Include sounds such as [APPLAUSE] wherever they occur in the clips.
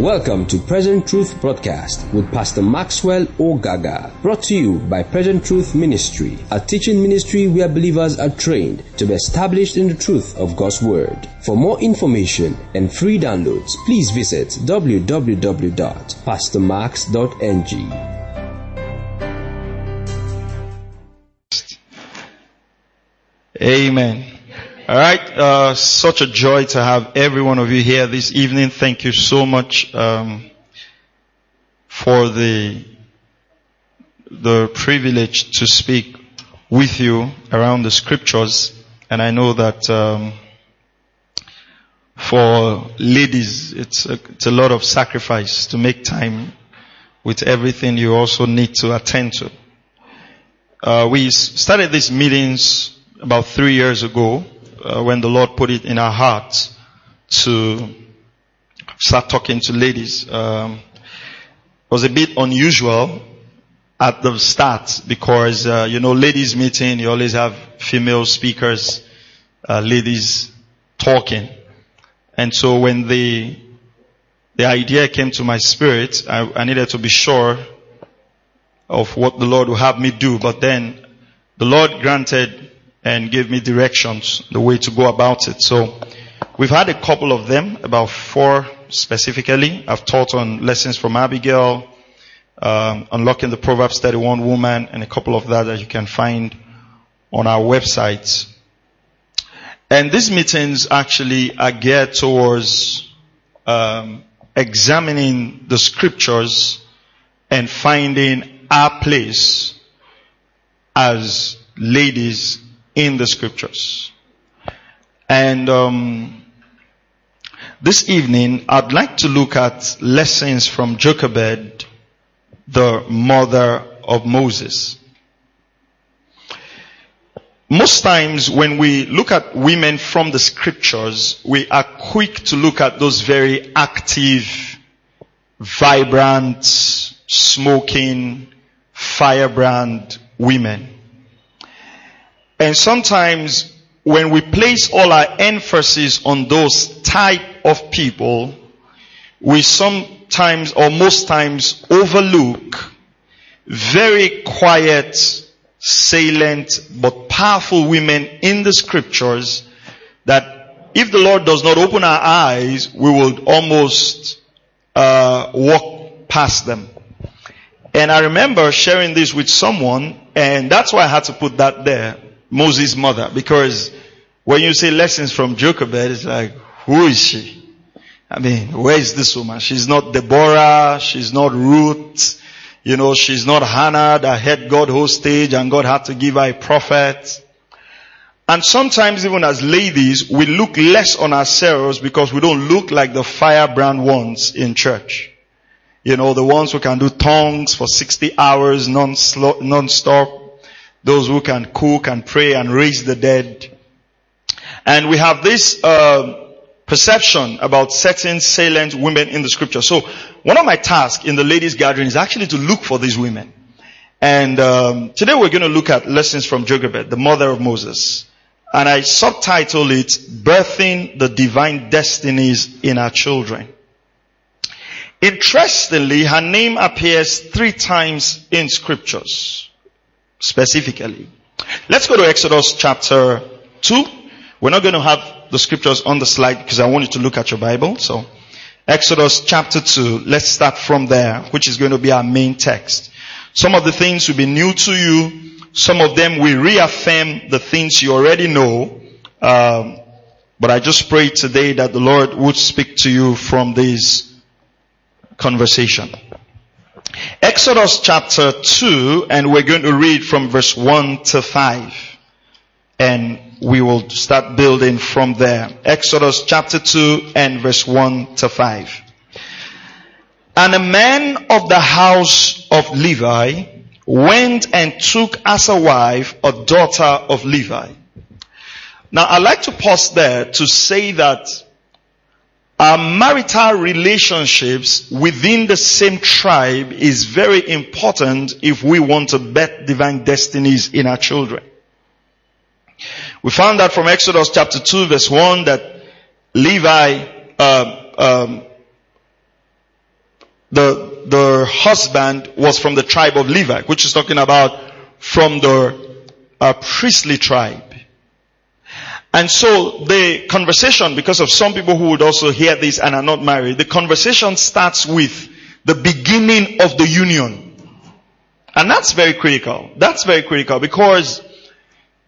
Welcome to Present Truth Broadcast with Pastor Maxwell Ogaga, brought to you by Present Truth Ministry, a teaching ministry where believers are trained to be established in the truth of God's Word. For more information and free downloads, please visit www.pastormax.ng. Amen. All right. Uh, such a joy to have every one of you here this evening. Thank you so much um, for the the privilege to speak with you around the scriptures. And I know that um, for ladies, it's a, it's a lot of sacrifice to make time with everything you also need to attend to. Uh, we started these meetings about three years ago uh, when the Lord put it in our hearts to start talking to ladies. Um, was a bit unusual at the start because uh, you know ladies meeting you always have female speakers, uh, ladies talking, and so when the the idea came to my spirit, I, I needed to be sure of what the Lord would have me do. But then the Lord granted and gave me directions, the way to go about it. So we've had a couple of them, about four specifically. I've taught on lessons from Abigail, um, unlocking the Proverbs 31 woman, and a couple of that that you can find on our website. And these meetings actually are geared towards um, examining the scriptures and finding our place as ladies in the scriptures. And um, this evening, I'd like to look at lessons from Jochebed, the mother of Moses. Most times when we look at women from the scriptures, we are quick to look at those very active, vibrant, smoking, firebrand women. And sometimes when we place all our emphasis on those type of people, we sometimes or most times overlook very quiet, silent, but powerful women in the scriptures that if the Lord does not open our eyes, we will almost uh, walk past them. And I remember sharing this with someone, and that's why I had to put that there. Moses' mother. Because when you say lessons from Jochebed, it's like, who is she? I mean, where is this woman? She's not Deborah, she's not Ruth, you know, she's not Hannah that had God hostage and God had to give her a prophet. And sometimes even as ladies, we look less on ourselves because we don't look like the firebrand ones in church. You know, the ones who can do tongues for 60 hours non-stop those who can cook and pray and raise the dead. And we have this uh, perception about certain salient women in the scripture. So one of my tasks in the ladies gathering is actually to look for these women. And um, today we're going to look at lessons from Jochebed, the mother of Moses. And I subtitle it, Birthing the Divine Destinies in Our Children. Interestingly, her name appears three times in scriptures specifically. Let's go to Exodus chapter 2. We're not going to have the scriptures on the slide because I want you to look at your Bible. So Exodus chapter 2, let's start from there, which is going to be our main text. Some of the things will be new to you. Some of them will reaffirm the things you already know. Um, but I just pray today that the Lord would speak to you from this conversation. Exodus chapter 2 and we're going to read from verse 1 to 5 and we will start building from there. Exodus chapter 2 and verse 1 to 5. And a man of the house of Levi went and took as a wife a daughter of Levi. Now I'd like to pause there to say that our marital relationships within the same tribe is very important if we want to bet divine destinies in our children. We found out from Exodus chapter 2 verse 1 that Levi, um, um, the, the husband was from the tribe of Levi, which is talking about from the uh, priestly tribe. And so the conversation, because of some people who would also hear this and are not married, the conversation starts with the beginning of the union. And that's very critical. That's very critical because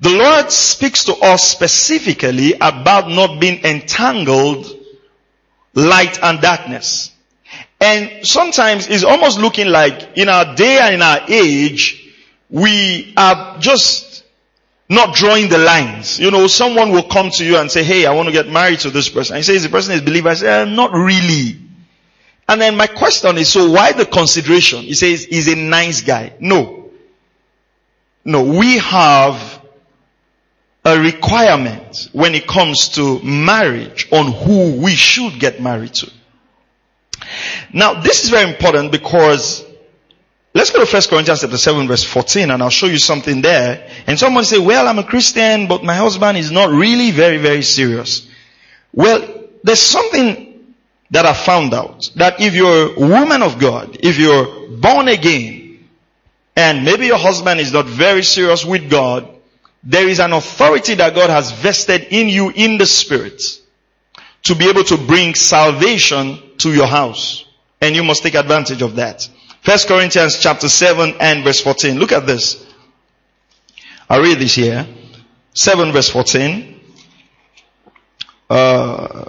the Lord speaks to us specifically about not being entangled light and darkness. And sometimes it's almost looking like in our day and in our age, we are just not drawing the lines. You know, someone will come to you and say, hey, I want to get married to this person. And he says, the person is believer. I say, eh, not really. And then my question is, so why the consideration? He says, he's a nice guy. No. No, we have a requirement when it comes to marriage on who we should get married to. Now, this is very important because let's go to 1 Corinthians chapter 7 verse 14 and I'll show you something there. And someone say, well, I'm a Christian, but my husband is not really very, very serious. Well, there's something that I found out that if you're a woman of God, if you're born again, and maybe your husband is not very serious with God, there is an authority that God has vested in you in the spirit to be able to bring salvation to your house. And you must take advantage of that. First Corinthians chapter 7 and verse 14. Look at this. i read this here. 7 verse 14. Uh,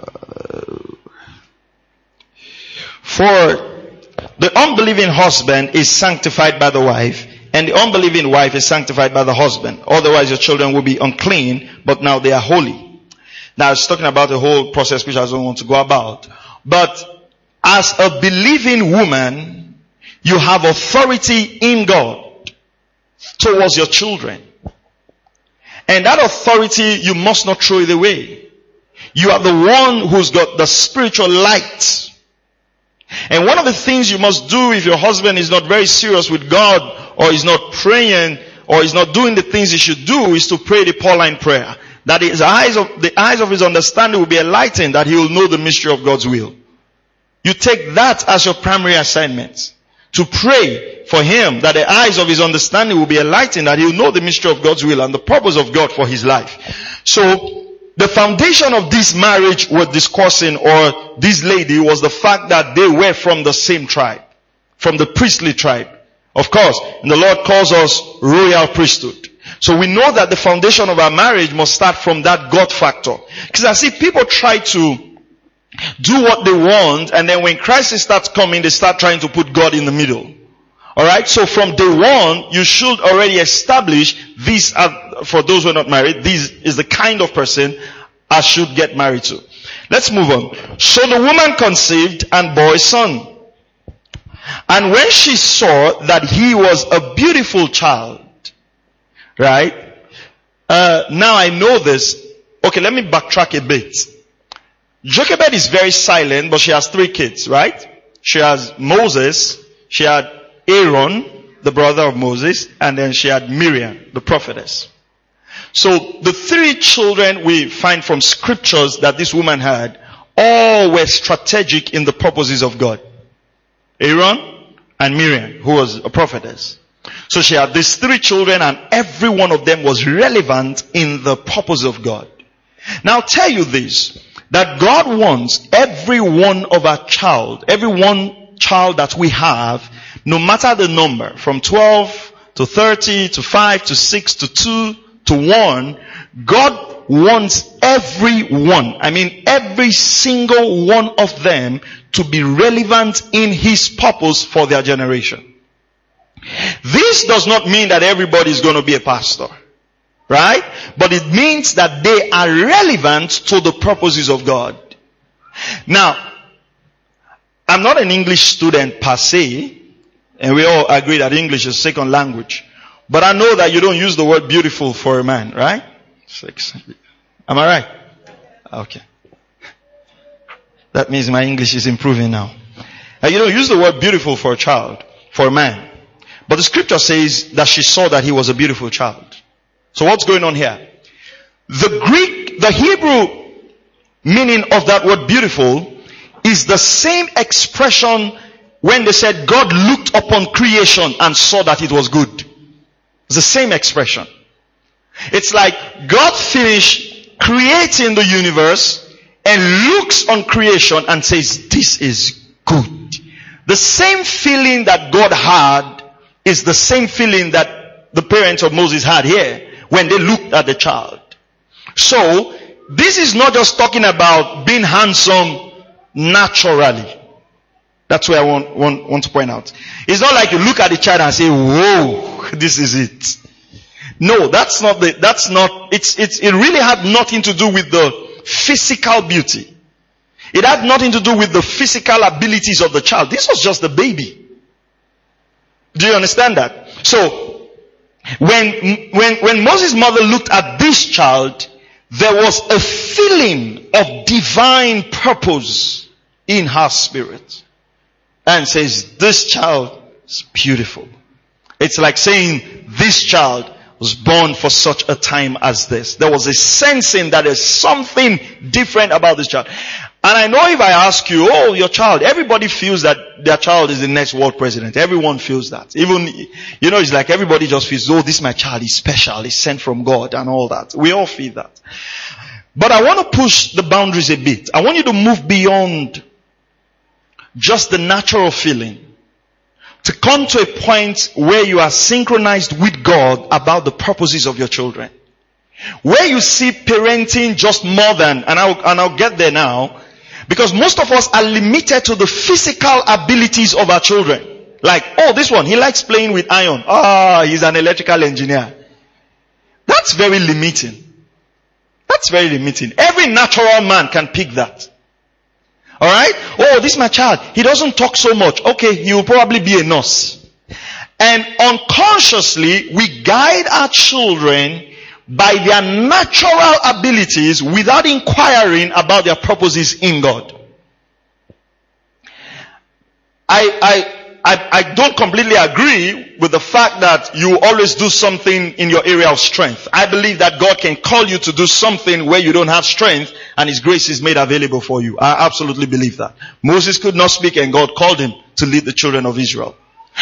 for the unbelieving husband is sanctified by the wife and the unbelieving wife is sanctified by the husband. Otherwise your children will be unclean, but now they are holy. Now it's talking about the whole process which I don't want to go about. But as a believing woman, you have authority in God towards your children. And that authority, you must not throw it away. You are the one who's got the spiritual light. And one of the things you must do if your husband is not very serious with God or is not praying or is not doing the things he should do is to pray the Pauline prayer. That his eyes of, the eyes of his understanding will be enlightened that he will know the mystery of God's will. You take that as your primary assignment. To pray for him that the eyes of his understanding will be enlightened that he will know the mystery of God's will and the purpose of God for his life. So, the foundation of this marriage we're discussing or this lady was the fact that they were from the same tribe. From the priestly tribe. Of course, and the Lord calls us royal priesthood. So we know that the foundation of our marriage must start from that God factor. Because I see people try to do what they want and then when crisis starts coming, they start trying to put God in the middle. Alright, so from day one, you should already establish this, for those who are not married, this is the kind of person I should get married to. Let's move on. So the woman conceived and bore a son. And when she saw that he was a beautiful child, right? Uh, now I know this. Okay, let me backtrack a bit. Jochebed is very silent, but she has three kids, right? She has Moses, she had Aaron, the brother of Moses, and then she had Miriam, the prophetess. So the three children we find from scriptures that this woman had, all were strategic in the purposes of God. Aaron and Miriam, who was a prophetess. So she had these three children and every one of them was relevant in the purpose of God. Now I'll tell you this, that God wants every one of our child, every one child that we have, no matter the number, from 12 to 30 to 5 to 6 to 2 to 1, God wants every one, I mean every single one of them to be relevant in His purpose for their generation. This does not mean that everybody is going to be a pastor. Right? But it means that they are relevant to the purposes of God. Now, I'm not an English student per se, and we all agree that English is second language. But I know that you don't use the word beautiful for a man, right? Six. Am I right? Okay. That means my English is improving now. And you don't use the word beautiful for a child, for a man. But the scripture says that she saw that he was a beautiful child. So what's going on here? The Greek, the Hebrew meaning of that word beautiful is the same expression when they said God looked upon creation and saw that it was good. It's the same expression. It's like God finished creating the universe and looks on creation and says, this is good. The same feeling that God had is the same feeling that the parents of Moses had here when they looked at the child. So, this is not just talking about being handsome naturally. That's where I want, want, want to point out. It's not like you look at the child and say, whoa, [LAUGHS] this is it. No, that's not the, that's not, it's, it's, it really had nothing to do with the physical beauty. It had nothing to do with the physical abilities of the child. This was just the baby. Do you understand that? So, when, when, when Moses' mother looked at this child, there was a feeling of divine purpose in her spirit. And says, this child is beautiful. It's like saying, this child was born for such a time as this. There was a sensing that there's something different about this child. And I know if I ask you, oh, your child, everybody feels that their child is the next world president. Everyone feels that. Even, you know, it's like everybody just feels, oh, this my child is special, he's sent from God and all that. We all feel that. But I want to push the boundaries a bit. I want you to move beyond just the natural feeling to come to a point where you are synchronized with God about the purposes of your children. Where you see parenting just more than, and I'll, and I'll get there now, because most of us are limited to the physical abilities of our children. Like, oh, this one, he likes playing with iron. Ah, oh, he's an electrical engineer. That's very limiting. That's very limiting. Every natural man can pick that. Alright? Oh, this is my child. He doesn't talk so much. Okay, he will probably be a nurse. And unconsciously, we guide our children by their natural abilities without inquiring about their purposes in God. I, I, I, I don't completely agree with the fact that you always do something in your area of strength. I believe that God can call you to do something where you don't have strength and His grace is made available for you. I absolutely believe that. Moses could not speak and God called him to lead the children of Israel.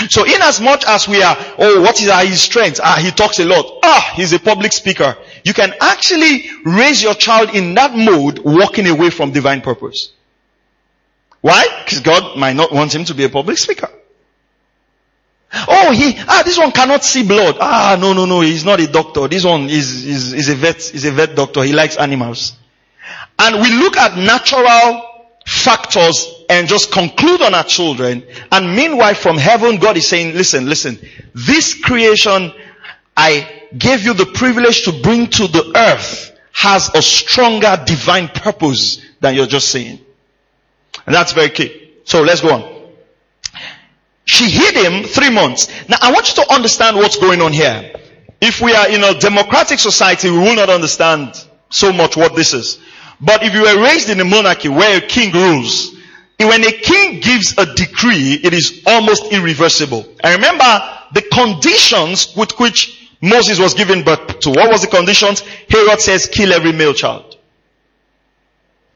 So in as much as we are, oh, what is his strength? Ah, he talks a lot. Ah, he's a public speaker. You can actually raise your child in that mode, walking away from divine purpose. Why? Because God might not want him to be a public speaker. Oh, he, ah, this one cannot see blood. Ah, no, no, no, he's not a doctor. This one is, is, is a vet, is a vet doctor. He likes animals. And we look at natural factors and just conclude on our children. And meanwhile, from heaven, God is saying, listen, listen, this creation I gave you the privilege to bring to the earth has a stronger divine purpose than you're just saying. And that's very key. So let's go on. She hid him three months. Now I want you to understand what's going on here. If we are in a democratic society, we will not understand so much what this is. But if you were raised in a monarchy where a king rules, when a king gives a decree, it is almost irreversible. And remember the conditions with which Moses was given birth to. What was the conditions? Herod says, kill every male child.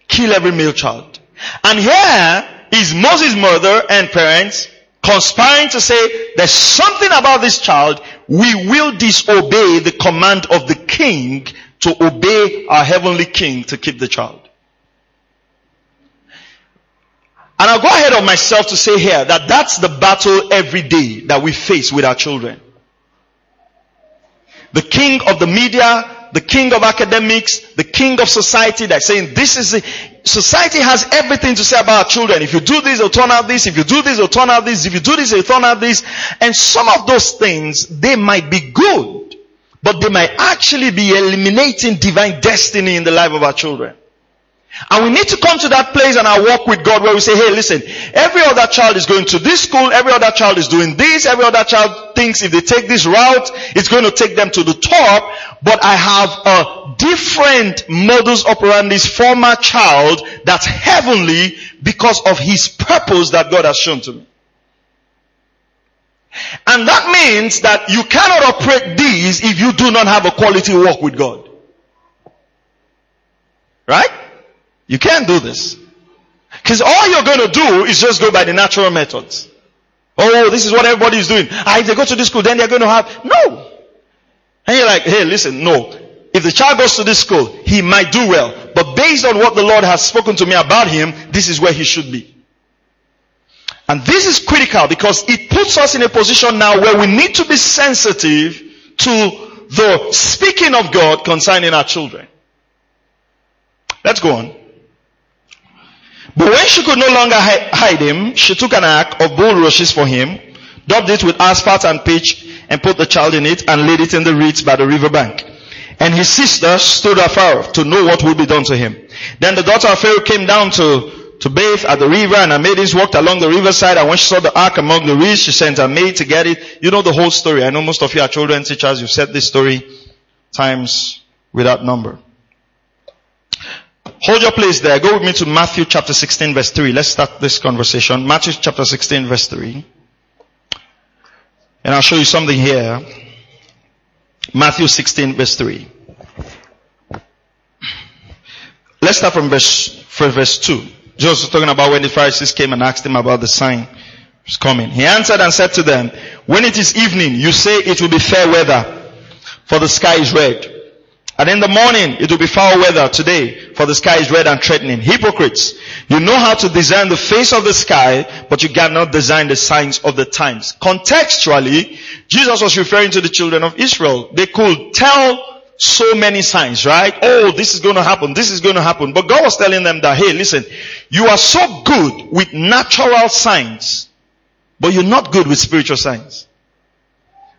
Kill every male child. And here is Moses' mother and parents conspiring to say there's something about this child. We will disobey the command of the king to obey our heavenly king to keep the child. And I'll go ahead of myself to say here that that's the battle every day that we face with our children. The king of the media, the king of academics, the king of society that's saying this is, society has everything to say about our children. If you do this, it'll turn out this. If you do this, it'll turn out this. If you do this, it'll turn out this. And some of those things, they might be good, but they might actually be eliminating divine destiny in the life of our children. And we need to come to that place and our walk with God where we say, hey, listen, every other child is going to this school, every other child is doing this, every other child thinks if they take this route, it's going to take them to the top, but I have a different modus operandi for my child that's heavenly because of his purpose that God has shown to me. And that means that you cannot operate these if you do not have a quality walk with God. Right? You can't do this. Because all you're going to do is just go by the natural methods. Oh, this is what everybody is doing. Ah, if they go to this school, then they're going to have, no. And you're like, hey, listen, no. If the child goes to this school, he might do well. But based on what the Lord has spoken to me about him, this is where he should be. And this is critical because it puts us in a position now where we need to be sensitive to the speaking of God concerning our children. Let's go on. But when she could no longer hide him, she took an ark of bulrushes for him, daubed it with asphalt and pitch, and put the child in it and laid it in the reeds by the river bank. And his sister stood afar to know what would be done to him. Then the daughter of Pharaoh came down to, to bathe at the river and her maidens walked along the riverside and when she saw the ark among the reeds, she sent her maid to get it. You know the whole story. I know most of you are children teachers. You've said this story times without number. Hold your place there. Go with me to Matthew chapter 16 verse 3. Let's start this conversation. Matthew chapter 16 verse 3. And I'll show you something here. Matthew 16 verse 3. Let's start from verse, from verse 2. Jesus was talking about when the Pharisees came and asked him about the sign was coming. He answered and said to them, when it is evening, you say it will be fair weather, for the sky is red. And in the morning, it will be foul weather today, for the sky is red and threatening. Hypocrites, you know how to design the face of the sky, but you cannot design the signs of the times. Contextually, Jesus was referring to the children of Israel. They could tell so many signs, right? Oh, this is going to happen. This is going to happen. But God was telling them that, hey, listen, you are so good with natural signs, but you're not good with spiritual signs.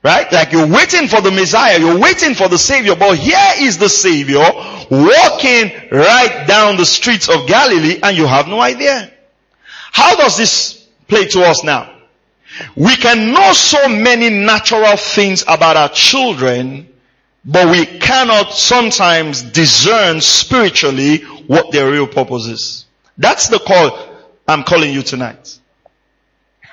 Right? Like you're waiting for the Messiah, you're waiting for the Savior, but here is the Savior walking right down the streets of Galilee and you have no idea. How does this play to us now? We can know so many natural things about our children, but we cannot sometimes discern spiritually what their real purpose is. That's the call I'm calling you tonight.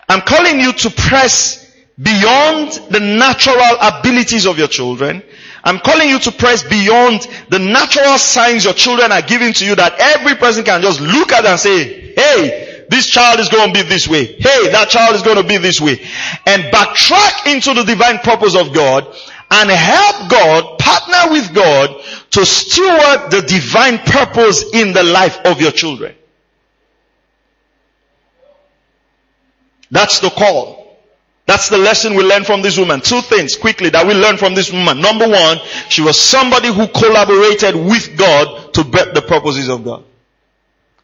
I'm calling you to press beyond the natural abilities of your children. I'm calling you to press beyond the natural signs your children are giving to you that every person can just look at and say, hey, this child is going to be this way. Hey, that child is going to be this way. And backtrack into the divine purpose of God and help God, partner with God to steward the divine purpose in the life of your children. That's the call. That's the lesson we learned from this woman. Two things quickly that we learned from this woman. Number one, she was somebody who collaborated with God to birth the purposes of God.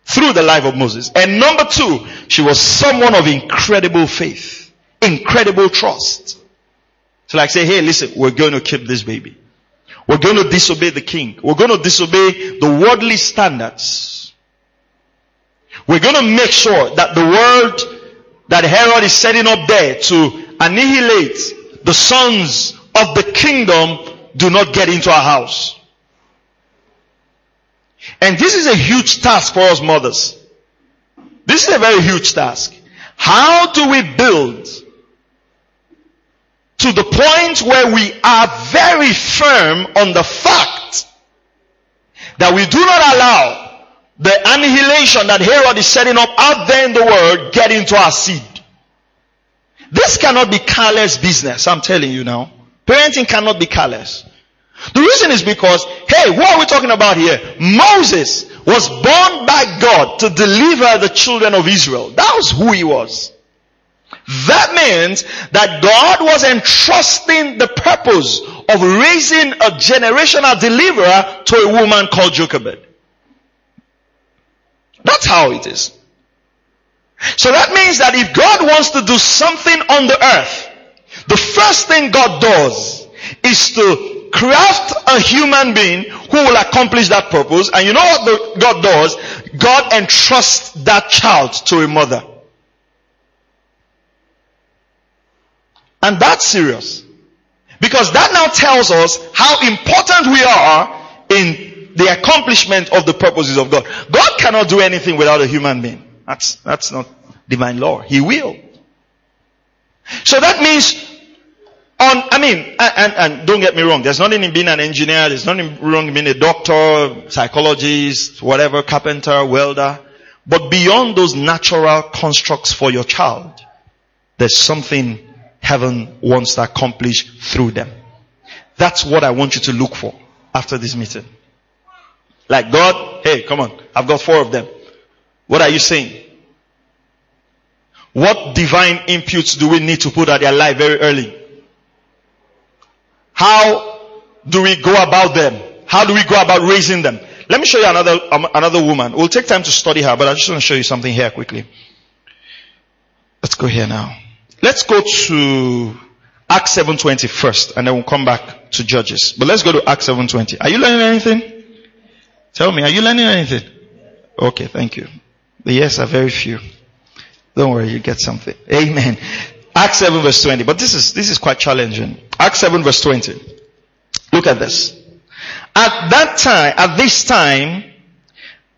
Through the life of Moses. And number two, she was someone of incredible faith. Incredible trust. So like say, hey listen, we're going to keep this baby. We're going to disobey the king. We're going to disobey the worldly standards. We're going to make sure that the world that Herod is setting up there to annihilate the sons of the kingdom do not get into our house. And this is a huge task for us mothers. This is a very huge task. How do we build to the point where we are very firm on the fact that we do not allow the annihilation that Herod is setting up out there in the world get into our seed. This cannot be careless business, I'm telling you now. Parenting cannot be careless. The reason is because, hey, what are we talking about here? Moses was born by God to deliver the children of Israel. That was who he was. That means that God was entrusting the purpose of raising a generational deliverer to a woman called Jochebed. That's how it is. So that means that if God wants to do something on the earth, the first thing God does is to craft a human being who will accomplish that purpose. And you know what God does? God entrusts that child to a mother. And that's serious. Because that now tells us how important we are in the accomplishment of the purposes of God. God cannot do anything without a human being. That's, that's not divine law. He will. So that means on, I mean, and, and don't get me wrong, there's nothing in being an engineer, there's nothing wrong in being a doctor, psychologist, whatever, carpenter, welder. But beyond those natural constructs for your child, there's something heaven wants to accomplish through them. That's what I want you to look for after this meeting. Like God, hey, come on, I've got four of them. What are you saying? What divine inputs do we need to put at their life very early? How do we go about them? How do we go about raising them? Let me show you another, um, another woman. We'll take time to study her, but I just want to show you something here quickly. Let's go here now. Let's go to Acts 7.20 first, and then we'll come back to Judges. But let's go to Acts 7.20. Are you learning anything? Tell me, are you learning anything? Okay, thank you. The yes are very few. Don't worry, you get something. Amen. Acts 7 verse 20. But this is, this is quite challenging. Acts 7 verse 20. Look at this. At that time, at this time,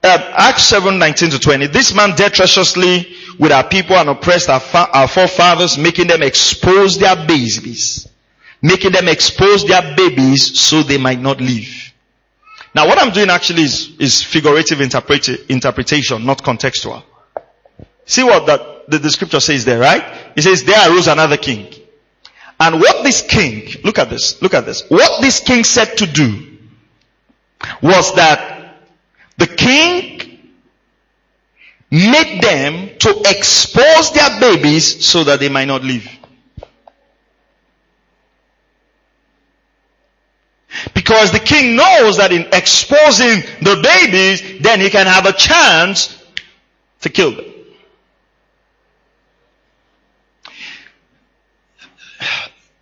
uh, Acts 7, 19 to 20, this man dealt treacherously with our people and oppressed our, fa- our forefathers, making them expose their babies. Making them expose their babies so they might not live. Now what I'm doing actually is, is figurative interpret- interpretation, not contextual. See what the, the, the scripture says there, right? It says, there arose another king. And what this king, look at this, look at this. What this king said to do was that the king made them to expose their babies so that they might not live. Because the king knows that in exposing the babies, then he can have a chance to kill them.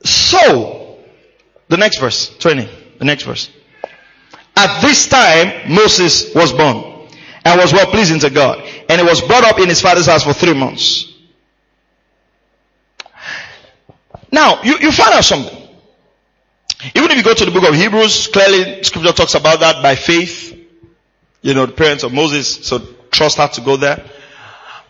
So, the next verse, 20, the next verse. At this time, Moses was born and was well pleasing to God. And he was brought up in his father's house for three months. Now, you, you find out something. Even if you go to the book of Hebrews, clearly scripture talks about that by faith. You know, the parents of Moses, so trust had to go there.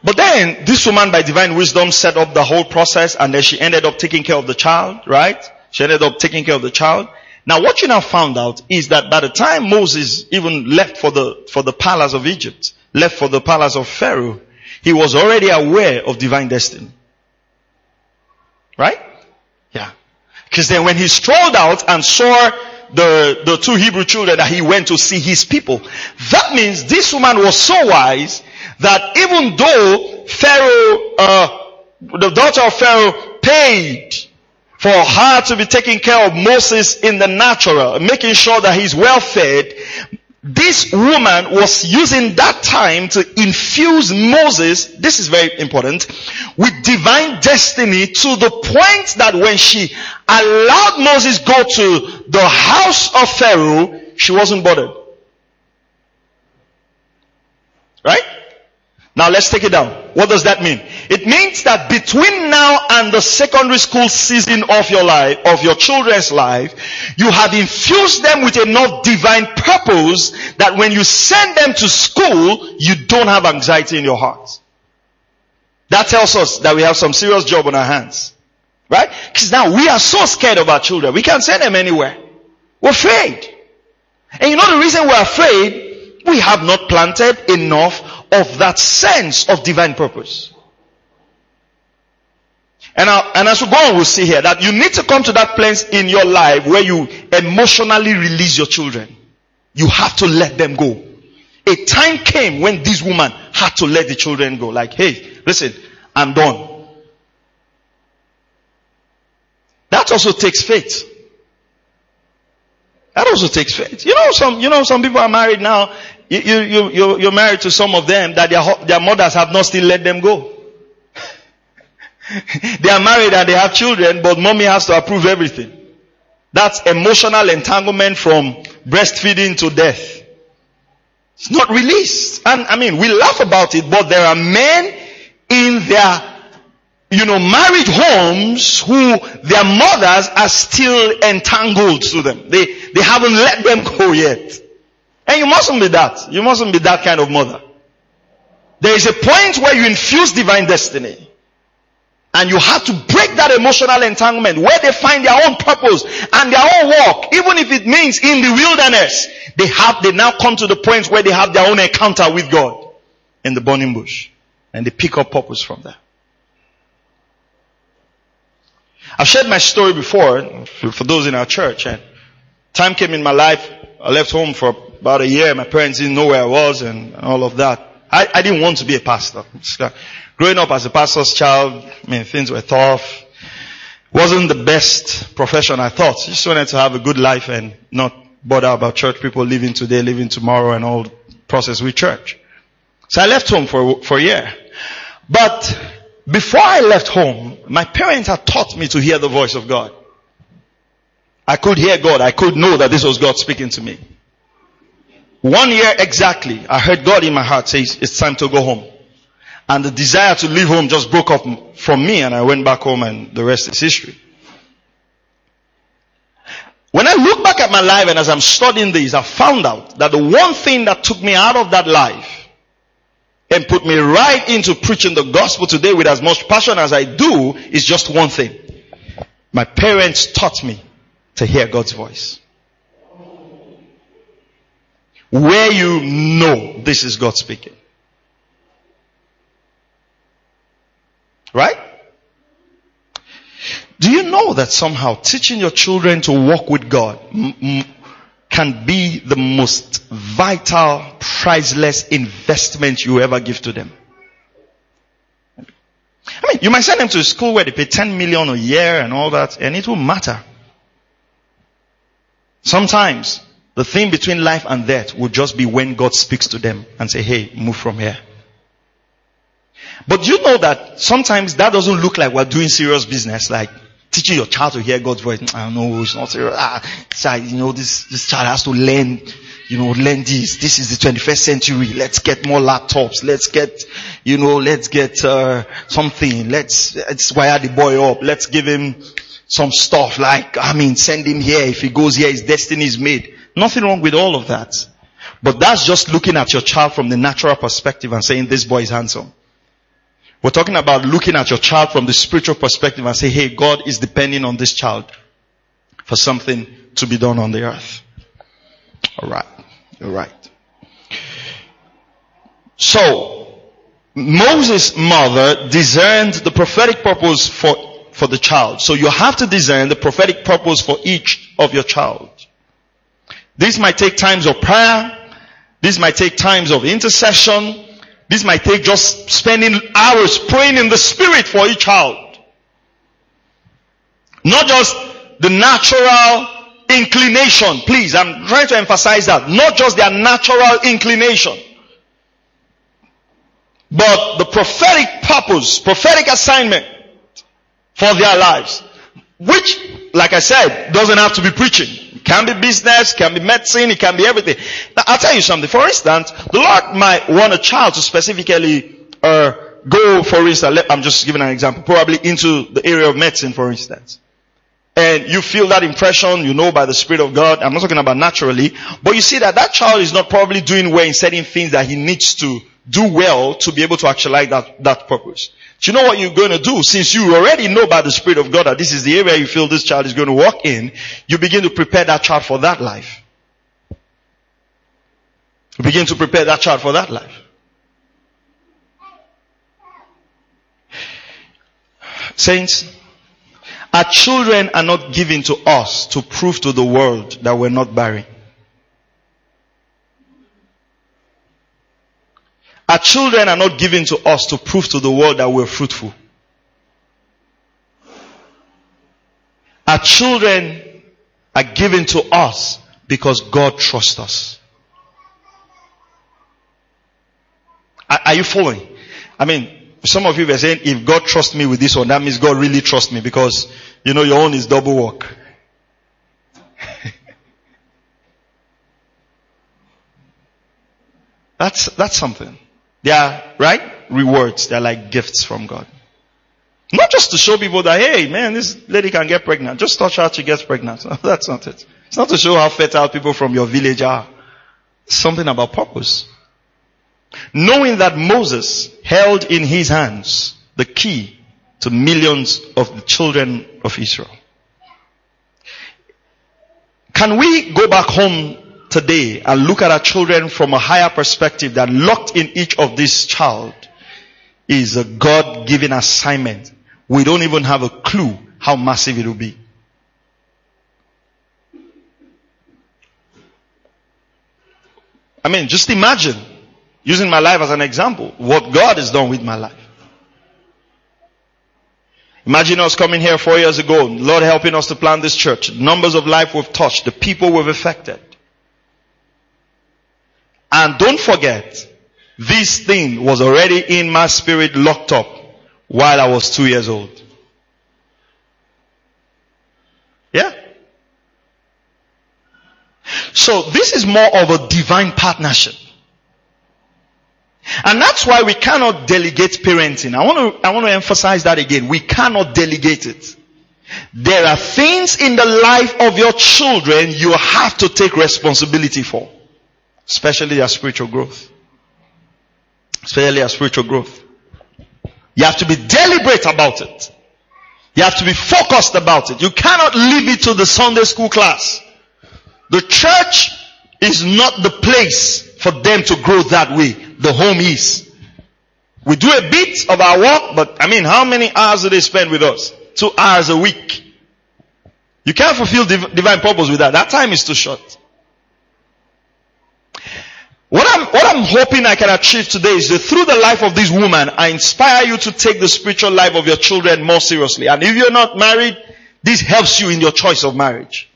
But then this woman by divine wisdom set up the whole process and then she ended up taking care of the child, right? She ended up taking care of the child. Now what you now found out is that by the time Moses even left for the, for the palace of Egypt, left for the palace of Pharaoh, he was already aware of divine destiny. Right? Yeah. Cause then when he strolled out and saw the, the two Hebrew children that he went to see his people, that means this woman was so wise that even though Pharaoh, uh, the daughter of Pharaoh paid for her to be taking care of Moses in the natural, making sure that he's well fed, this woman was using that time to infuse Moses, this is very important, with divine destiny to the point that when she allowed Moses go to the house of Pharaoh, she wasn't bothered. Right? Now let's take it down. What does that mean? It means that between now and the secondary school season of your life, of your children's life, you have infused them with enough divine purpose that when you send them to school, you don't have anxiety in your heart. That tells us that we have some serious job on our hands. Right? Because now we are so scared of our children. We can't send them anywhere. We're afraid. And you know the reason we're afraid? We have not planted enough of that sense of divine purpose. And, I, and as we go on, we'll see here that you need to come to that place in your life where you emotionally release your children. You have to let them go. A time came when this woman had to let the children go. Like, hey, listen, I'm done. That also takes faith. That also takes faith. You know, some, you know, some people are married now you, you, you, you're married to some of them that their, their mothers have not still let them go. [LAUGHS] they are married and they have children, but mommy has to approve everything. That's emotional entanglement from breastfeeding to death. It's not released. And I mean, we laugh about it, but there are men in their, you know, married homes who their mothers are still entangled to them. They, they haven't let them go yet. And you mustn't be that. You mustn't be that kind of mother. There is a point where you infuse divine destiny. And you have to break that emotional entanglement where they find their own purpose and their own walk, even if it means in the wilderness. They have, they now come to the point where they have their own encounter with God in the burning bush. And they pick up purpose from there. I've shared my story before for those in our church and time came in my life. I left home for about a year. My parents didn't know where I was and all of that. I, I didn't want to be a pastor. Growing up as a pastor's child, I mean, things were tough. Wasn't the best profession I thought. Just wanted to have a good life and not bother about church people living today, living tomorrow and all process with church. So I left home for, for a year. But before I left home, my parents had taught me to hear the voice of God. I could hear God. I could know that this was God speaking to me. One year exactly, I heard God in my heart say, it's time to go home. And the desire to leave home just broke up from me and I went back home and the rest is history. When I look back at my life and as I'm studying this, I found out that the one thing that took me out of that life and put me right into preaching the gospel today with as much passion as I do is just one thing. My parents taught me to hear God's voice. Where you know this is God speaking. Right? Do you know that somehow teaching your children to walk with God m- m- can be the most vital, priceless investment you ever give to them? I mean, you might send them to a school where they pay 10 million a year and all that, and it will matter. Sometimes the thing between life and death will just be when God speaks to them and say, hey, move from here. But you know that sometimes that doesn't look like we're doing serious business, like teaching your child to hear God's voice. I don't know, it's not serious. Ah, child, you know, this, this child has to learn, you know, learn this. This is the 21st century. Let's get more laptops. Let's get, you know, let's get, uh, something. Let's, let's wire the boy up. Let's give him some stuff like, I mean, send him here. If he goes here, his destiny is made. Nothing wrong with all of that. But that's just looking at your child from the natural perspective and saying this boy is handsome. We're talking about looking at your child from the spiritual perspective and say, hey, God is depending on this child for something to be done on the earth. Alright. Alright. So, Moses' mother discerned the prophetic purpose for, for the child. So you have to discern the prophetic purpose for each of your child. This might take times of prayer. This might take times of intercession. This might take just spending hours praying in the spirit for each child. Not just the natural inclination. Please, I'm trying to emphasize that. Not just their natural inclination. But the prophetic purpose, prophetic assignment for their lives. Which, like I said, doesn't have to be preaching. Can be business, can be medicine, it can be everything. Now, I'll tell you something. For instance, the Lord might want a child to specifically uh, go, for instance, I'm just giving an example, probably into the area of medicine, for instance. And you feel that impression, you know by the Spirit of God. I'm not talking about naturally, but you see that that child is not probably doing well in certain things that he needs to do well to be able to actualize that, that purpose. Do you know what you're going to do? Since you already know by the Spirit of God that this is the area you feel this child is going to walk in, you begin to prepare that child for that life. You begin to prepare that child for that life. Saints, our children are not given to us to prove to the world that we're not barren. Our children are not given to us to prove to the world that we're fruitful. Our children are given to us because God trusts us. Are, are you following? I mean, some of you were saying, if God trusts me with this one, that means God really trusts me because, you know, your own is double work. [LAUGHS] that's, that's something. They are, right? Rewards. They're like gifts from God. Not just to show people that, hey, man, this lady can get pregnant. Just touch her, she gets pregnant. [LAUGHS] No, that's not it. It's not to show how fertile people from your village are. something about purpose. Knowing that Moses held in his hands the key to millions of the children of Israel. Can we go back home today and look at our children from a higher perspective that locked in each of this child is a God-given assignment. We don't even have a clue how massive it will be. I mean, just imagine, using my life as an example, what God has done with my life. Imagine us coming here four years ago, Lord helping us to plant this church, numbers of life we've touched, the people we've affected. And don't forget, this thing was already in my spirit locked up while I was two years old. Yeah? So this is more of a divine partnership. And that's why we cannot delegate parenting. I want to, I want to emphasize that again. We cannot delegate it. There are things in the life of your children you have to take responsibility for. Especially their spiritual growth. Especially their spiritual growth. You have to be deliberate about it. You have to be focused about it. You cannot leave it to the Sunday school class. The church is not the place for them to grow that way. The home is. We do a bit of our work, but I mean, how many hours do they spend with us? Two hours a week. You can't fulfill div- divine purpose with that. That time is too short. What I'm, what I'm hoping I can achieve today is that through the life of this woman, I inspire you to take the spiritual life of your children more seriously. And if you're not married, this helps you in your choice of marriage.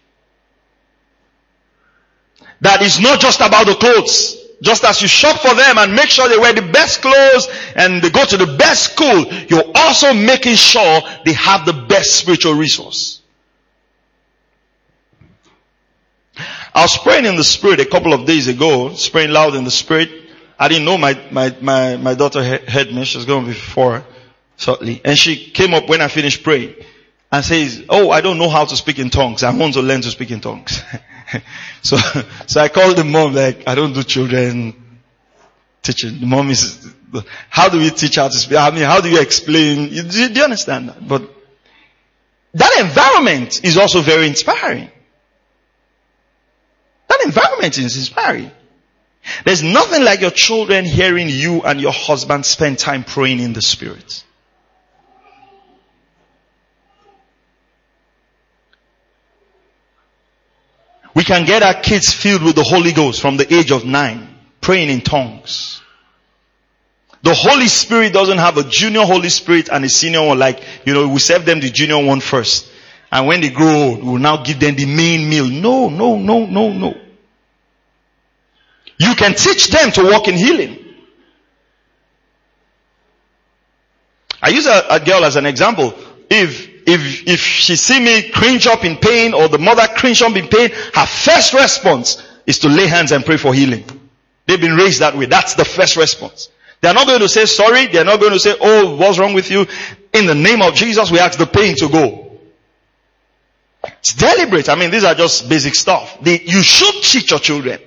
That is not just about the clothes. Just as you shop for them and make sure they wear the best clothes and they go to the best school, you're also making sure they have the best spiritual resource. I was praying in the spirit a couple of days ago, praying loud in the spirit. I didn't know my, my, my, my daughter heard me. She's going before shortly. And she came up when I finished praying and says, Oh, I don't know how to speak in tongues. I want to learn to speak in tongues. [LAUGHS] so, so I called the mom like, I don't do children teaching. The mom is, how do we teach how to speak? I mean, how do you explain? Do you, do you understand that? But that environment is also very inspiring. That environment is inspiring. There's nothing like your children hearing you and your husband spend time praying in the spirit. We can get our kids filled with the Holy Ghost from the age of nine, praying in tongues. The Holy Spirit doesn't have a junior Holy Spirit and a senior one like, you know, we serve them the junior one first. And when they grow old, we'll now give them the main meal. No, no, no, no, no. You can teach them to walk in healing. I use a, a girl as an example. If, if, if she see me cringe up in pain or the mother cringe up in pain, her first response is to lay hands and pray for healing. They've been raised that way. That's the first response. They're not going to say sorry. They're not going to say, oh, what's wrong with you? In the name of Jesus, we ask the pain to go. It's deliberate. I mean, these are just basic stuff. They, you should teach your children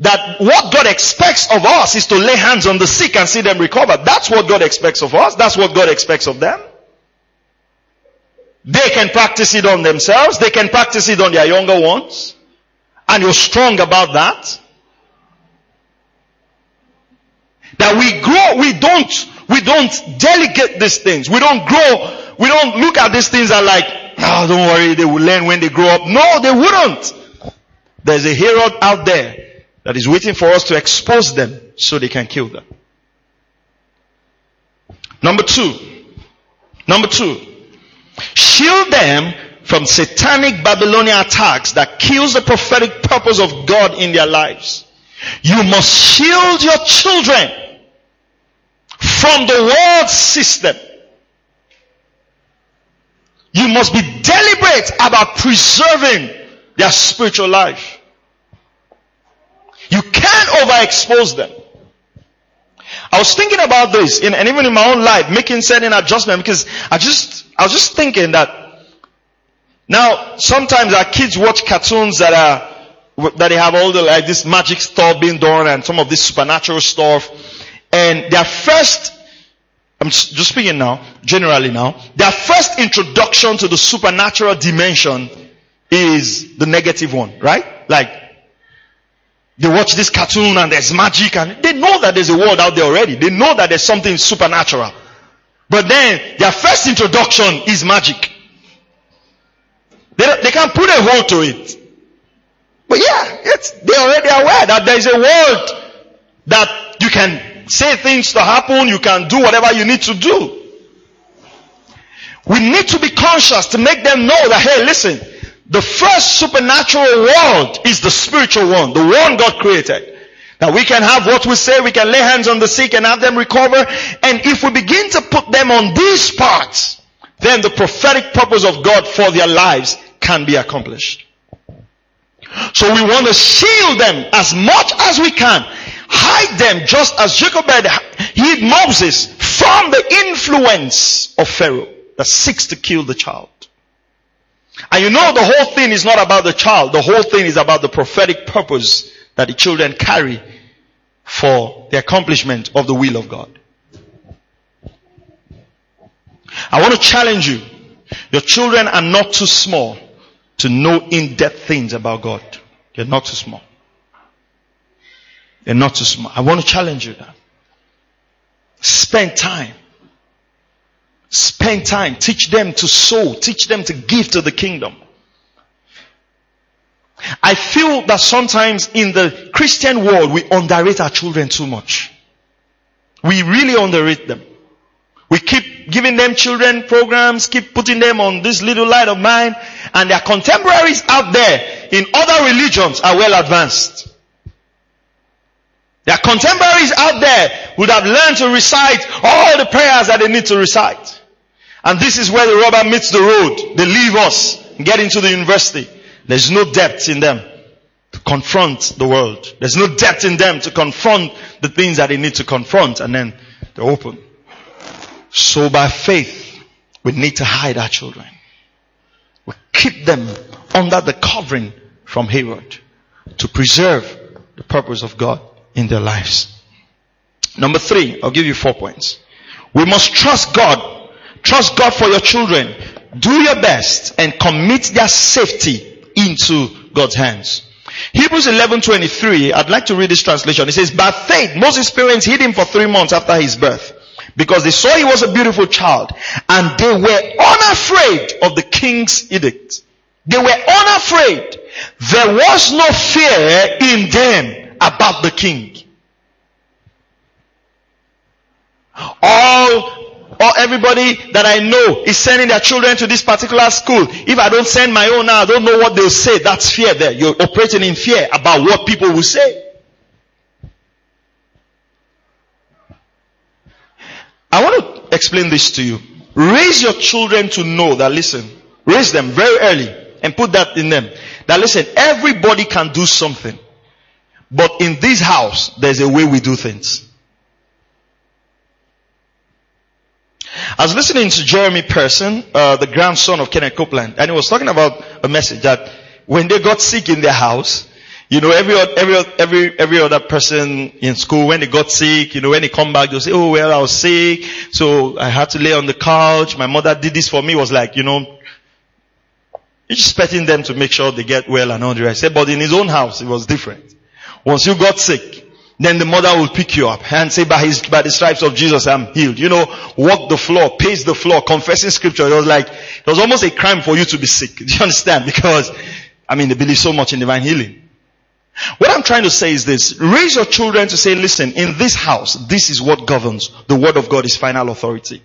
that what God expects of us is to lay hands on the sick and see them recover. That's what God expects of us. That's what God expects of them. They can practice it on themselves. They can practice it on their younger ones. And you're strong about that. That we grow, we don't, we don't delegate these things. We don't grow, we don't look at these things and like, oh, don't worry, they will learn when they grow up. No, they wouldn't. There's a Herod out there that is waiting for us to expose them so they can kill them. Number two. Number two. Shield them from satanic Babylonian attacks that kills the prophetic purpose of God in their lives. You must shield your children from the world system. You must be deliberate about preserving their spiritual life. Can't overexpose them. I was thinking about this, in, and even in my own life, making certain adjustment because I just, I was just thinking that now sometimes our kids watch cartoons that are that they have all the like this magic stuff being done and some of this supernatural stuff, and their first I'm just speaking now, generally now, their first introduction to the supernatural dimension is the negative one, right? Like, they watch this cartoon and there's magic and they know that there's a world out there already. They know that there's something supernatural. But then their first introduction is magic. They, they can't put a hold to it. But yeah, it's, they're already aware that there is a world that you can say things to happen, you can do whatever you need to do. We need to be conscious to make them know that, hey, listen, the first supernatural world is the spiritual one, the one God created. That we can have what we say, we can lay hands on the sick and have them recover. And if we begin to put them on these parts, then the prophetic purpose of God for their lives can be accomplished. So we want to shield them as much as we can. Hide them just as Jochebed hid Moses from the influence of Pharaoh that seeks to kill the child. And you know the whole thing is not about the child. The whole thing is about the prophetic purpose that the children carry for the accomplishment of the will of God. I want to challenge you. Your children are not too small to know in-depth things about God. They're not too small. They're not too small. I want to challenge you that. Spend time. Spend time. Teach them to sow. Teach them to give to the kingdom. I feel that sometimes in the Christian world we underrate our children too much. We really underrate them. We keep giving them children programs, keep putting them on this little light of mine, and their contemporaries out there in other religions are well advanced. Their contemporaries out there would have learned to recite all the prayers that they need to recite. And this is where the rubber meets the road. They leave us get into the university. There's no depth in them to confront the world. There's no depth in them to confront the things that they need to confront and then they're open. So by faith, we need to hide our children. We keep them under the covering from Herod to preserve the purpose of God in their lives. Number three, I'll give you four points. We must trust God. Trust God for your children. Do your best and commit their safety into God's hands. Hebrews 11:23, I'd like to read this translation. It says, "By faith, Moses' parents hid him for three months after his birth because they saw he was a beautiful child and they were unafraid of the king's edict. They were unafraid. There was no fear in them about the king. All or everybody that I know is sending their children to this particular school. If I don't send my own now, I don't know what they'll say. That's fear there. You're operating in fear about what people will say. I want to explain this to you. Raise your children to know that listen, raise them very early and put that in them. That listen, everybody can do something. But in this house, there's a way we do things. I was listening to Jeremy Pearsons, uh, the grandson of Kenneth Copeland, and he was talking about a message that when they got sick in their house, you know, every, every, every, every other person in school, when they got sick, you know, when they come back, they'll say, oh, well, I was sick, so I had to lay on the couch. My mother did this for me. It was like, you know, expecting them to make sure they get well and all the rest. But in his own house, it was different. Once you got sick, then the mother will pick you up and say, by his, by the stripes of Jesus, I'm healed. You know, walk the floor, pace the floor, confessing scripture. It was like, it was almost a crime for you to be sick. [LAUGHS] Do you understand? Because, I mean, they believe so much in divine healing. What I'm trying to say is this. Raise your children to say, listen, in this house, this is what governs. The word of God is final authority.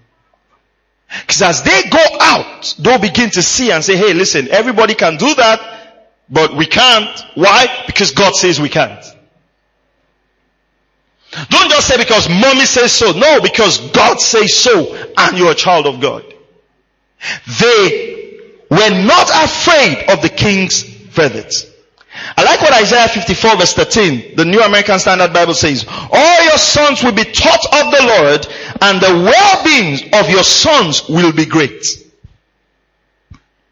Because as they go out, they'll begin to see and say, hey, listen, everybody can do that, but we can't. Why? Because God says we can't. Don't just say because mommy says so. No, because God says so and you're a child of God. They were not afraid of the king's verdicts. I like what Isaiah 54 verse 13, the New American Standard Bible says, all your sons will be taught of the Lord and the well-being of your sons will be great.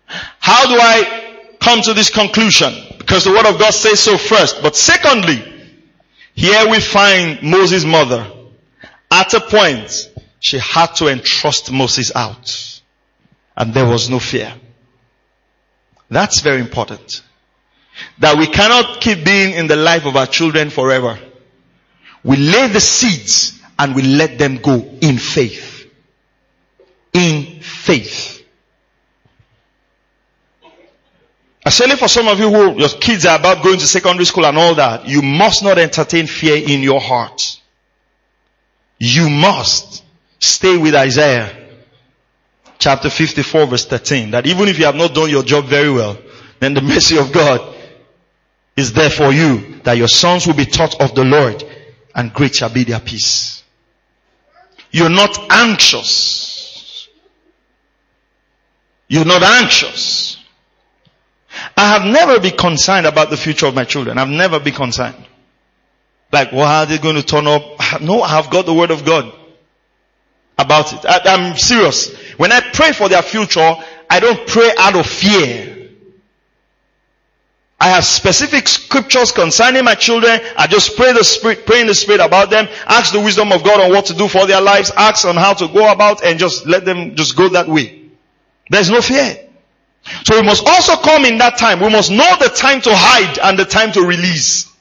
How do I come to this conclusion? Because the word of God says so first. But secondly, here we find Moses' mother. At a point, she had to entrust Moses out. And there was no fear. That's very important. That we cannot keep being in the life of our children forever. We lay the seeds and we let them go in faith. In faith. Especially for some of you who your kids are about going to secondary school and all that, you must not entertain fear in your heart. You must stay with Isaiah chapter 54 verse 13 that even if you have not done your job very well, then the [LAUGHS] mercy of God is there for you that your sons will be taught of the Lord and great shall be their peace. You're not anxious. You're not anxious. I have never been concerned about the future of my children. I've never been concerned. Like, well, how are they going to turn up? [LAUGHS] No, I've got the word of God about it. I, I'm serious. When I pray for their future, I don't pray out of fear. I have specific scriptures concerning my children. I just pray the spirit, pray in the spirit about them, ask the wisdom of God on what to do for their lives, ask on how to go about and just let them just go that way. There's no fear. So we must also come in that time. We must know the time to hide and the time to release.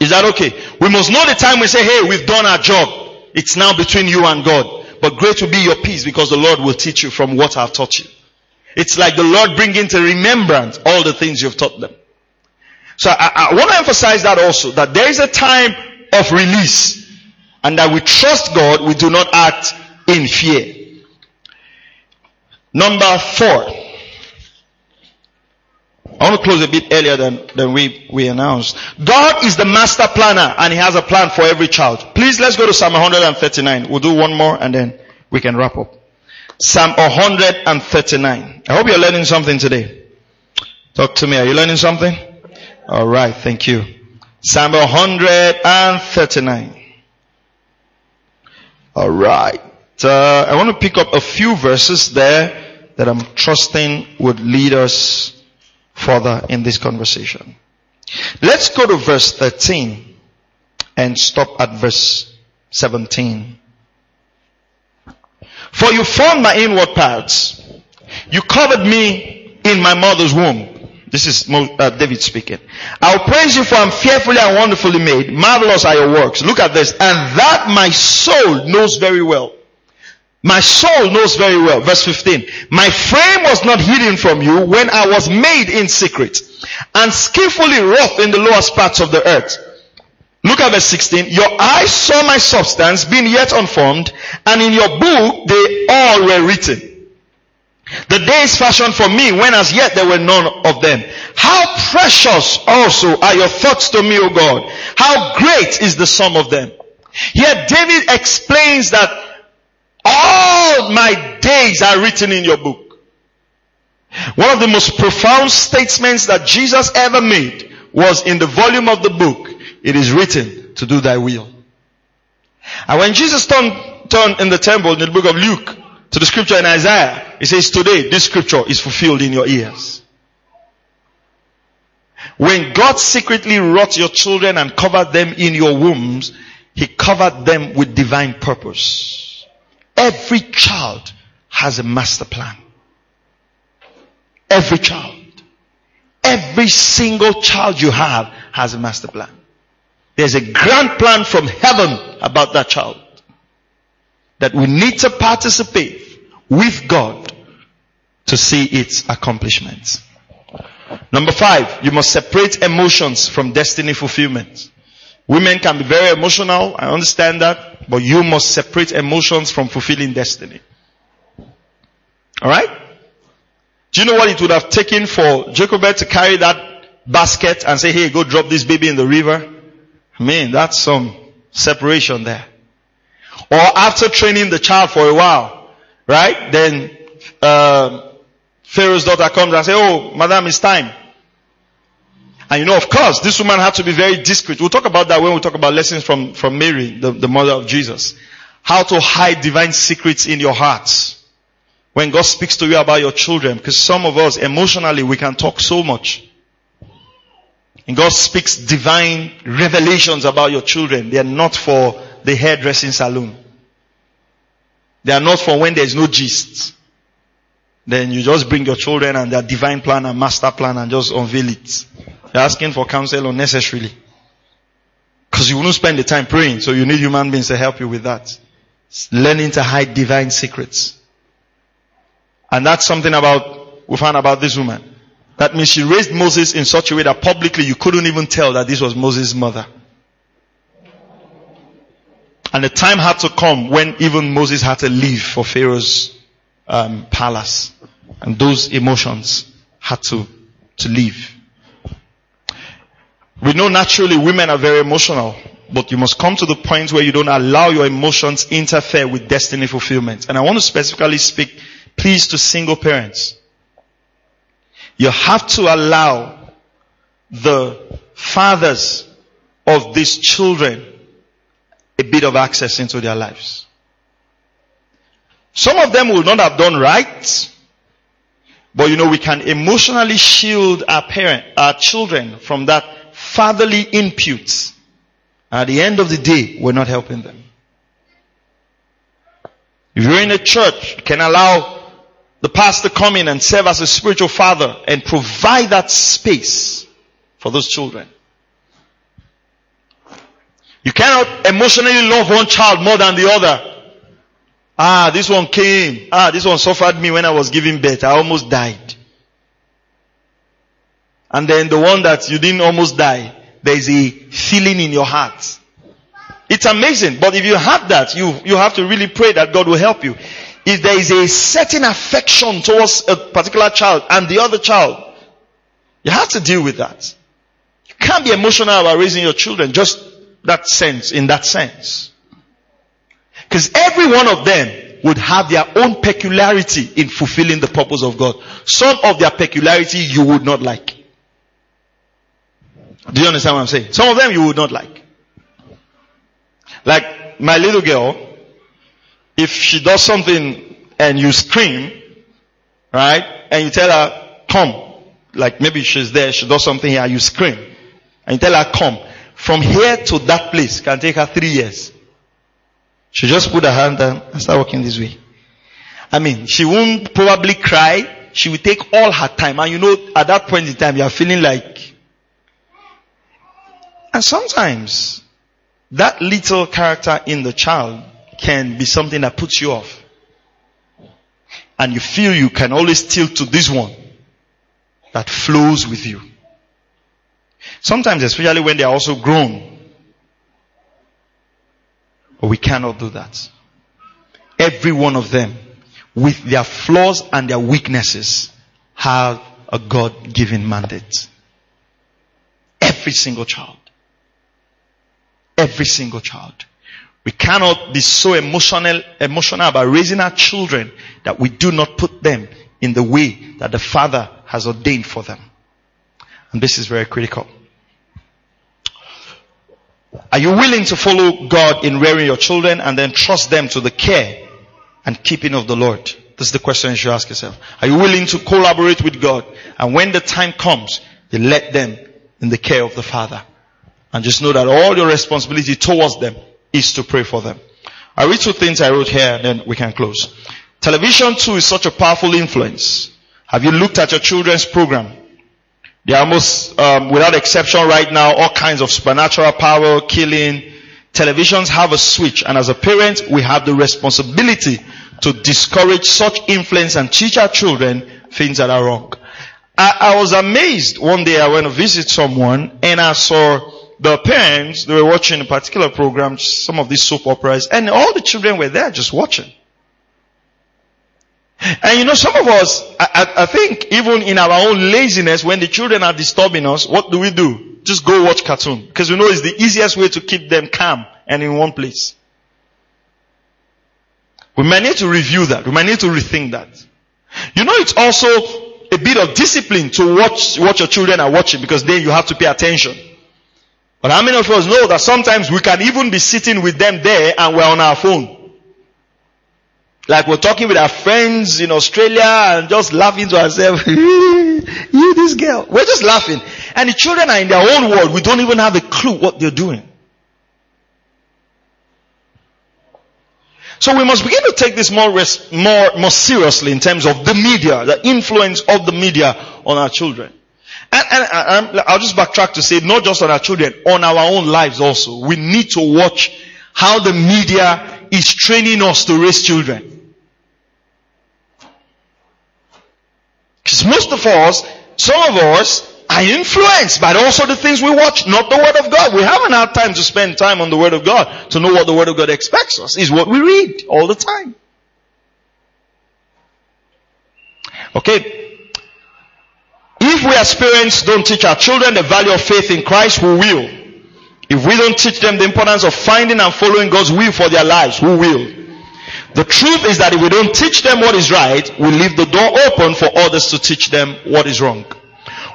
Is that okay? We must know the time we say, hey, we've done our job. It's now between you and God. But great will be your peace because the Lord will teach you from what I've taught you. It's like the Lord bringing to remembrance all the things you've taught them. So I, I want to emphasize that also, that there is a time of release and that we trust God, we do not act in fear. Number four. I want to close a bit earlier than, than we, we announced. God is the master planner and He has a plan for every child. Please let's go to Psalm 139. We'll do one more and then we can wrap up. Psalm 139. I hope you're learning something today. Talk to me. Are you learning something? Alright, thank you. Psalm 139. Alright. Uh, I want to pick up a few verses there that I'm trusting would lead us further in this conversation. Let's go to verse 13 and stop at verse 17. For you formed my inward parts. You covered me in my mother's womb. This is uh, David speaking. I'll praise you for I'm fearfully and wonderfully made. Marvelous are your works. Look at this. And that my soul knows very well. My soul knows very well. Verse 15. My frame was not hidden from you when I was made in secret and skillfully wrought in the lowest parts of the earth. Look at verse 16. Your eyes saw my substance being yet unformed, and in your book they all were written. The days fashioned for me when as yet there were none of them. How precious also are your thoughts to me, O God. How great is the sum of them. Here David explains that all my days are written in your book. One of the most profound statements that Jesus ever made was in the volume of the book it is written to do thy will. And when Jesus turned, turned in the temple in the book of Luke to the scripture in Isaiah, he says, today this scripture is fulfilled in your ears. When God secretly wrought your children and covered them in your wombs, He covered them with divine purpose. Every child has a master plan. Every child. Every single child you have has a master plan. There's a grand plan from heaven about that child. That we need to participate with God to see its accomplishments. Number five, you must separate emotions from destiny fulfillment. Women can be very emotional, I understand that, but you must separate emotions from fulfilling destiny. Alright? Do you know what it would have taken for Jochebed to carry that basket and say, hey, go drop this baby in the river? I mean, that's some separation there. Or after training the child for a while, right? Then, uh, Pharaoh's daughter comes and says, oh, madam, it's time. And you know, of course, this woman had to be very discreet. We'll talk about that when we talk about lessons from, from Mary, the, the mother of Jesus. How to hide divine secrets in your hearts. When God speaks to you about your children, because some of us emotionally we can talk so much. And God speaks divine revelations about your children. They are not for the hairdressing salon. They are not for when there is no gist. Then you just bring your children and their divine plan and master plan and just unveil it. You're asking for counsel unnecessarily. Cause you wouldn't spend the time praying, so you need human beings to help you with that. It's learning to hide divine secrets. And that's something about, we found about this woman. That means she raised Moses in such a way that publicly you couldn't even tell that this was Moses' mother. And the time had to come when even Moses had to leave for Pharaoh's um, palace. And those emotions had to, to leave. We know naturally women are very emotional, but you must come to the point where you don't allow your emotions interfere with destiny fulfillment. And I want to specifically speak, please, to single parents. You have to allow the fathers of these children a bit of access into their lives. Some of them will not have done right, but you know, we can emotionally shield our parent, our children from that fatherly imputes, At the end of the day, we're not helping them. If you're in a church, you can allow the pastor come in and serve as a spiritual father and provide that space for those children. You cannot emotionally love one child more than the other. Ah, this one came. Ah, this one suffered me when I was giving birth. I almost died. And then the one that you didn't almost die, there is a feeling in your heart. It's amazing. But if you have that, you, you have to really pray that God will help you. If there is a certain affection towards a particular child and the other child, you have to deal with that. You can't be emotional about raising your children. Just that sense, in that sense. Because every one of them would have their own peculiarity in fulfilling the purpose of God. Some of their peculiarity you would not like. Do you understand what I'm saying? Some of them you would not like. Like my little girl, if she does something and you scream, right? And you tell her, come. Like maybe she's there, she does something here, you scream. And you tell her, come. From here to that place can take her three years. She just put her hand down and start walking this way. I mean, she won't probably cry. She will take all her time. And you know, at that point in time, you are feeling like, and sometimes that little character in the child can be something that puts you off. And you feel you can always tilt to this one that flows with you. Sometimes, especially when they are also grown. But we cannot do that. Every one of them, with their flaws and their weaknesses, have a God-given mandate. Every single child. Every single child. We cannot be so emotional, emotional about raising our children that we do not put them in the way that the Father has ordained for them. And this is very critical. Are you willing to follow God in rearing your children and then trust them to the care and keeping of the Lord? This is the question you should ask yourself. Are you willing to collaborate with God? And when the time comes, you let them in the care of the Father. And just know that all your responsibility towards them is to pray for them. I read two things I wrote here and then we can close. Television too is such a powerful influence. Have you looked at your children's program? They are almost, um, without exception right now, all kinds of supernatural power, killing. Televisions have a switch and as a parent, we have the responsibility to discourage such influence and teach our children things that are wrong. I, I was amazed one day I went to visit someone and I saw the parents, they were watching a particular program, some of these soap operas, and all the children were there just watching. And you know, some of us, I, I, think even in our own laziness, when the children are disturbing us, what do we do? Just go watch cartoon. Because we know it's the easiest way to keep them calm and in one place. We might need to review that. We might need to rethink that. You know, it's also a bit of discipline to watch what your children are watching because then you have to pay attention. But how many of us know that sometimes we can even be sitting with them there and we're on our phone? Like we're talking with our friends in Australia and just laughing to ourselves. [LAUGHS] you, this girl. We're just laughing. And the children are in their own world. We don't even have a clue what they're doing. So we must begin to take this more, res- more, more seriously in terms of the media, the influence of the media on our children. And, and, and I'll just backtrack to say not just on our children, on our own lives also. We need to watch how the media is training us to raise children. Because most of us some of us are influenced by also the things we watch, not the Word of God. We haven't had time to spend time on the Word of God to know what the Word of God expects us. Is what we read all the time. Okay. If we as parents don't teach our children the value of faith in Christ, who will? If we don't teach them the importance of finding and following God's will for their lives, who will? The truth is that if we don't teach them what is right, we leave the door open for others to teach them what is wrong.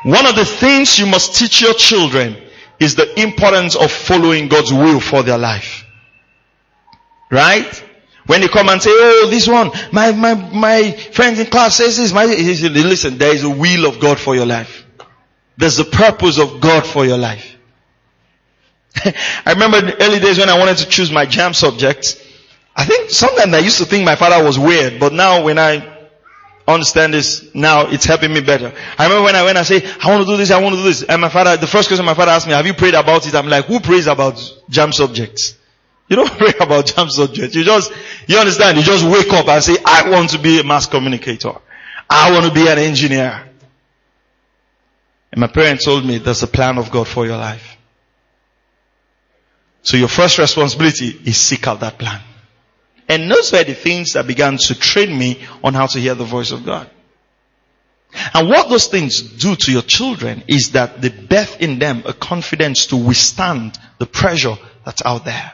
One of the things you must teach your children is the importance of following God's will for their life. Right? When they come and say, oh, this one, my, my, my friends in class says this, my, listen, there is a will of God for your life. There's a purpose of God for your life. [LAUGHS] I remember the early days when I wanted to choose my JAMB subjects. I think sometimes I used to think my father was weird, but now when I understand this, now it's helping me better. I remember when I, when I say, I want to do this, I want to do this, and my father, the first question my father asked me, have you prayed about it? I'm like, who prays about JAMB subjects? You don't [LAUGHS] pray about JAMB subjects. You just, you understand, you just wake up and say, I want to be a mass communicator. I want to be an engineer. And my parents told me there's a plan of God for your life. So your first responsibility is seek out that plan. And those were the things that began to train me on how to hear the voice of God. And what those things do to your children is that they birth in them a confidence to withstand the pressure that's out there.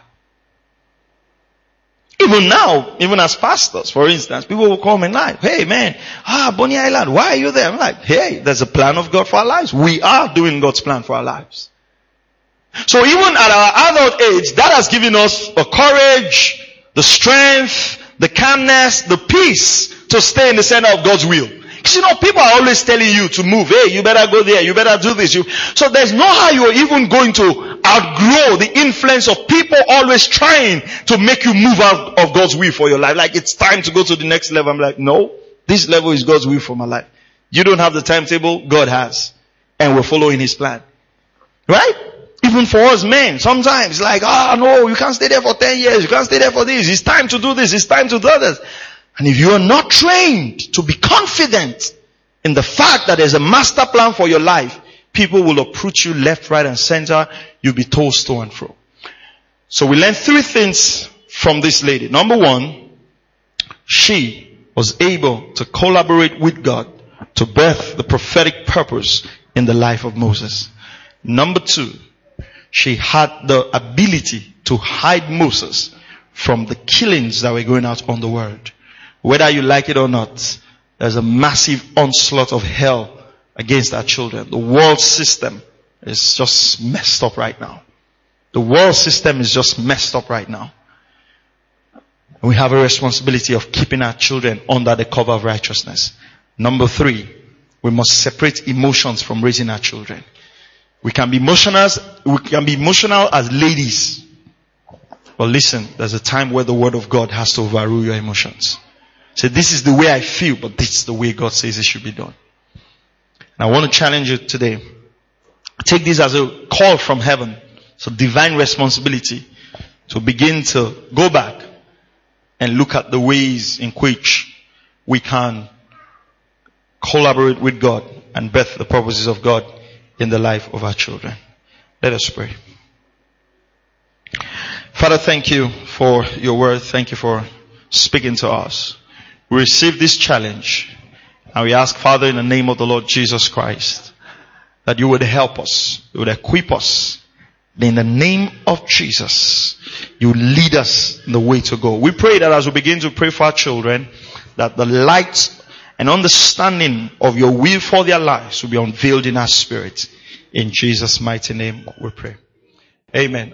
Even now, even as pastors, for instance, people will call me like, hey man, ah, Bonny Island, why are you there? I'm like, hey, there's a plan of God for our lives. We are doing God's plan for our lives. So even at our adult age, that has given us the courage, the strength, the calmness, the peace to stay in the center of God's will. Because you know, people are always telling you to move. Hey, you better go there. You better do this. You, so there's no how you're even going to outgrow the influence of people always trying to make you move out of God's will for your life. Like it's time to go to the next level. I'm like, no, this level is God's will for my life. You don't have the timetable. God has. And we're following His plan. Right? Even for us men, sometimes like, ah, oh, no, you can't stay there for 10 years. You can't stay there for this. It's time to do this. It's time to do this. And if you are not trained to be confident in the fact that there's a master plan for your life, people will approach you left, right, and center. You'll be tossed to and fro. So we learned three things from this lady. Number one, she was able to collaborate with God to birth the prophetic purpose in the life of Moses. Number two, she had the ability to hide Moses from the killings that were going out on the world. Whether you like it or not, there's a massive onslaught of hell against our children. The world system is just messed up right now. The world system is just messed up right now. We have a responsibility of keeping our children under the cover of righteousness. Number three, we must separate emotions from raising our children. We can be emotional, we can be emotional as ladies. But listen, there's a time where the word of God has to overrule your emotions. Say, this is the way I feel, but this is the way God says it should be done. And I want to challenge you today. Take this as a call from heaven. A divine responsibility to begin to go back and look at the ways in which we can collaborate with God and birth the purposes of God in the life of our children. Let us pray. Father, thank you for your word. Thank you for speaking to us. We receive this challenge and we ask Father in the name of the Lord Jesus Christ that you would help us, you would equip us. In the name of Jesus, you lead us in the way to go. We pray that as we begin to pray for our children, that the light and understanding of your will for their lives will be unveiled in our spirit. In Jesus' mighty name we pray. Amen.